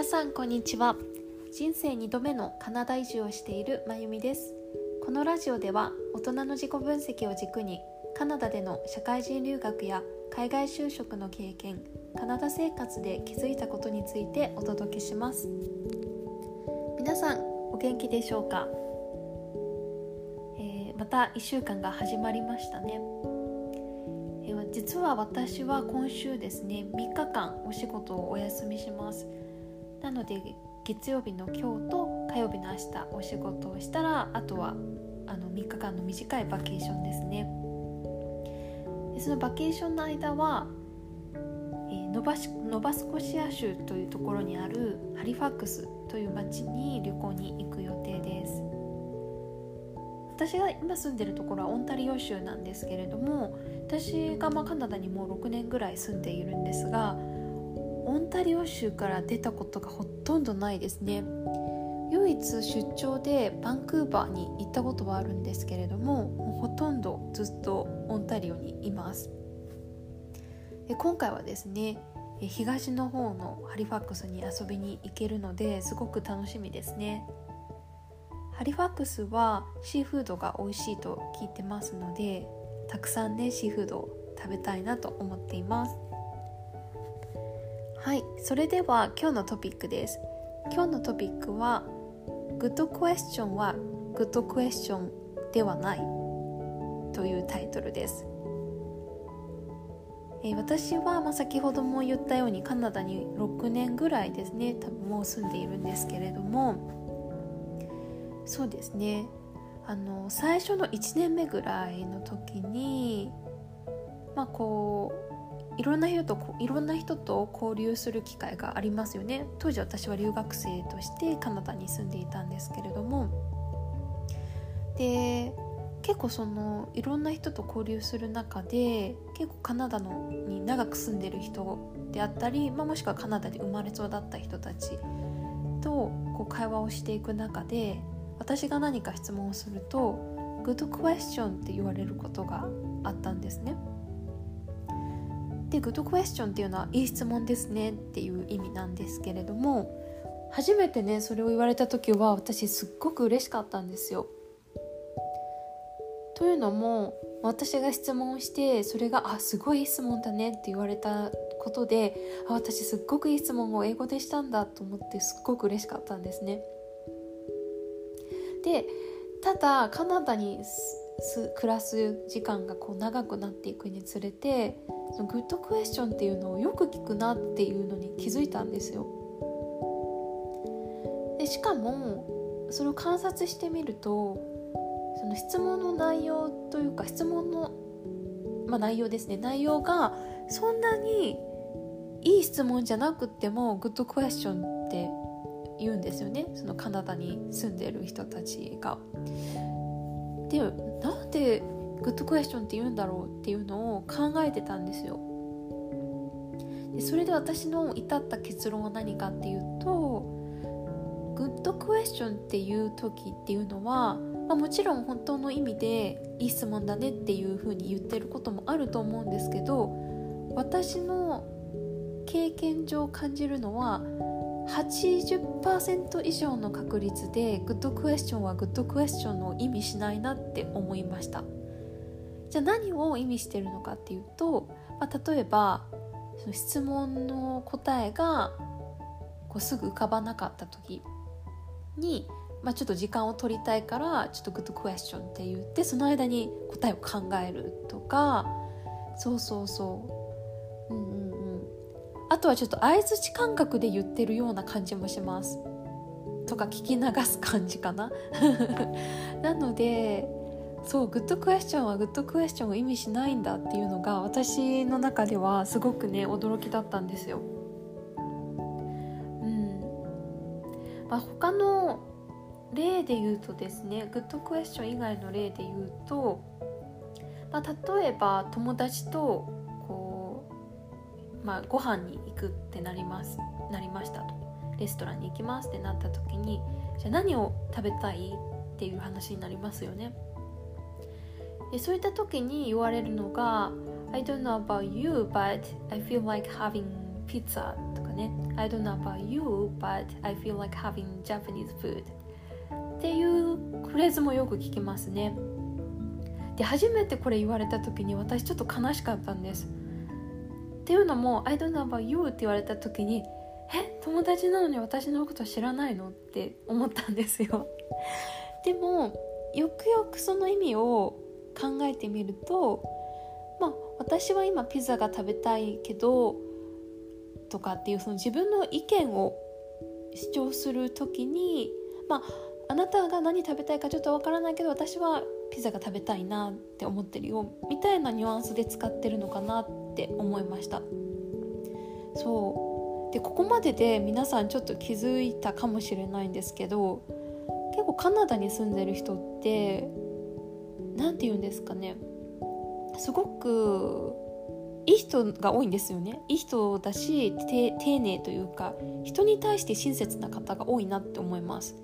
皆さんこんにちは。人生2度目のカナダ移住をしているまゆみです。このラジオでは大人の自己分析を軸にカナダでの社会人留学や海外就職の経験カナダ生活で気づいたことについてお届けします。皆さんお元気でしょうか、えー、また1週間が始まりましたね。実は私は今週ですね3日間お仕事をお休みします。なので月曜日の今日と火曜日の明日お仕事をしたらあとはあの3日間の短いバケーションですね。でそのバケーションの間は、えー、ノバシノバスコシア州というところにあるハリファックスという町に旅行に行く予定です。私が今住んでるところはオンタリオ州なんですけれども私がまカナダにもう6年ぐらい住んでいるんですがオンタリオ州から出たことがほとんどないですね。唯一出張でバンクーバーに行ったことはあるんですけれどももほとんどずっとオンタリオにいます。で今回はですね東の方のハリファックスに遊びに行けるのですごく楽しみですね。ハリファックスはシーフードが美味しいと聞いてますのでたくさんねシーフードを食べたいなと思っています。はいそれでは今日のトピックです。今日のトピックはグッドクエスチョンはグッドクエスチョンではない。というタイトルです。え私は、まあ、先ほども言ったようにカナダに6年ぐらいですね多分もう住んでいるんですけれども。そうですね。あの最初の1年目ぐらいの時にまあこういろんな人といろんな人と交流する機会がありますよね当時私は留学生としてカナダに住んでいたんですけれどもで結構そのいろんな人と交流する中で結構カナダのに長く住んでる人であったり、まあ、もしくはカナダで生まれ育った人たちとこう会話をしていく中で私が何か質問をすると「グッドクエスチョン」って言われることがあったんですね。でグッドクエスチョンっていうのはいい質問ですねっていう意味なんですけれども初めてねそれを言われた時は私すっごく嬉しかったんですよ。というのも私が質問してそれが「あすごいいい質問だね」って言われたことであ私すっごくいい質問を英語でしたんだと思ってすっごく嬉しかったんですね。でただカナダに暮らす時間がこう長くなっていくにつれてグッドクエスチョンっていうのをよく聞くなっていうのに気づいたんですよ。でしかもそれを観察してみるとその質問の内容というか質問の、まあ、内容ですね内容がそんなにいい質問じゃなくてもグッドクエスチョンって言うんですよねそのカナダに住んでる人たちが。でなんでグッドクエスチョンって言うんだろうっていうのを考えてたんですよ。でそれで私の至った結論は何かっていうとグッドクエスチョンっていう時っていうのは、まあ、もちろん本当の意味でいい質問だねっていうふうに言ってることもあると思うんですけど私の経験上感じるのは80%以上の確率でグッドクエスチョンはグッドクエスチョンを意味しないなって思いましたじゃあ何を意味してるのかっていうと、まあ、例えばその質問の答えがこうすぐ浮かばなかった時に、まあ、ちょっと時間を取りたいからちょっとグッドクエスチョンって言ってその間に答えを考えるとかそうそうそう。うんうんうん。あとはちょっと相づち感覚で言ってるような感じもします。とか聞き流す感じかな。なのでそうグッドクエスチョンはグッドクエスチョンを意味しないんだっていうのが私の中ではすごくね驚きだったんですよ。うん。まあ、他の例で言うとですねグッドクエスチョン以外の例で言うと、まあ、例えば友達とこうまあ、ご飯に行くってなりますなりましたと。レストランに行きますってなった時にじゃあ何を食べたいっていう話になりますよね。でそういった時に言われるのが I don't know about you but I feel like having pizza とかね。I don't know about you but I feel like having Japanese food っていうフレーズもよく聞きますね。で初めてこれ言われた時に私ちょっと悲しかったんです。っていうのも「I don't know about you」って言われた時に「え？友達なのに私のこと知らないの?」って思ったんですよ。でもよくよくその意味を考えてみるとまあ私は今ピザが食べたいけどとかっていうその自分の意見を主張する時にまああなたが何食べたいかちょっとわからないけど私はピザが食べたいなって思ってるよみたいなニュアンスで使ってるのかなって思いました。そう。でここまでで皆さんちょっと気づいたかもしれないんですけど結構カナダに住んでる人って何て言うんですかね。すごくいい人が多いんですよね。いい人だし丁寧というか人に対して親切な方が多いなって思います。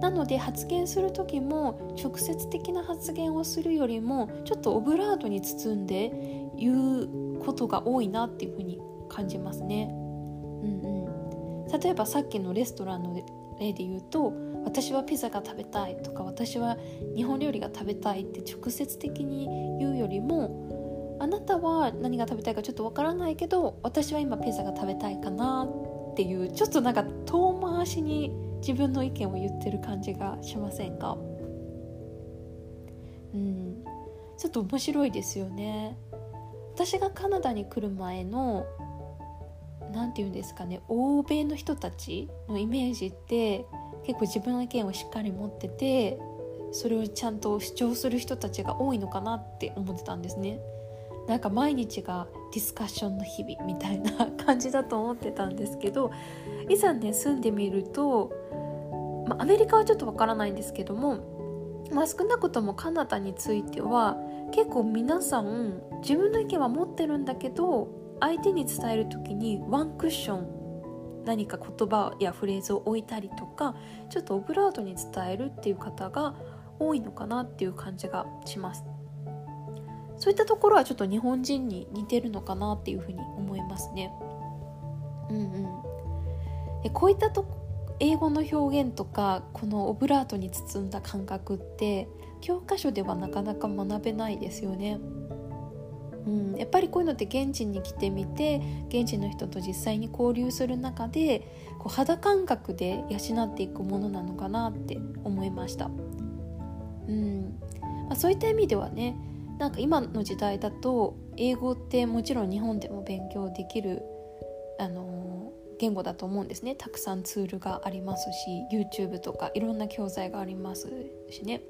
なので発言する時も直接的な発言をするよりもちょっとオブラートに包んで言うことが多いなっていうふうに感じますね。うんうん、例えばさっきのレストランの例で言うと私はピザが食べたいとか私は日本料理が食べたいって直接的に言うよりもあなたは何が食べたいかちょっとわからないけど私は今ピザが食べたいかなっていうちょっとなんか遠回しに自分の意見を言ってる感じがしませんか？うん。ちょっと面白いですよね。私がカナダに来る前の何て言うんですかね欧米の人たちのイメージって結構自分の意見をしっかり持っててそれをちゃんと主張する人たちが多いのかなって思ってたんですね。なんか毎日がディスカッションの日々みたいな感じだと思ってたんですけどいざね住んでみると、まあ、アメリカはちょっとわからないんですけども、まあ、少なくともカナダについては結構皆さん自分の意見は持ってるんだけど相手に伝える時にワンクッション何か言葉やフレーズを置いたりとかちょっとオブラートに伝えるっていう方が多いのかなっていう感じがします。そういったところはちょっと日本人に似てるのかなっていうふうに思いますね。うんうん。でこういったと英語の表現とかこのオブラートに包んだ感覚って教科書ではなかなか学べないですよね。うん、やっぱりこういうのって現地に来てみて現地の人と実際に交流する中でこう肌感覚で養っていくものなのかなって思いました、うん。まあ、そういった意味ではねなんか今の時代だと英語ってもちろん日本でも勉強できる、あのー、言語だと思うんですね。たくさんツールがありますし YouTube とかいろんな教材がありますしね。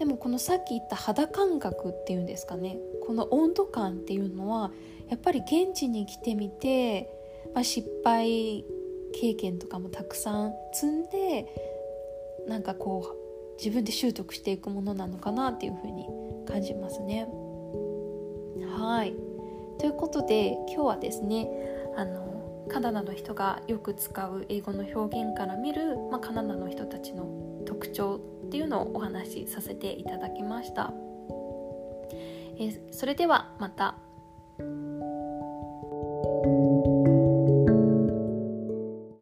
でもこのさっき言った肌感覚っていうんですかねこの温度感っていうのはやっぱり現地に来てみて、まあ、失敗経験とかもたくさん積んでなんかこう自分で習得していくものなのかなっていうふうに感じますね。はいということで今日はですねあのカナダの人がよく使う英語の表現から見る、まあ、カナダの人たちの特徴っていうのをお話しさせていただきました。えそれではまた。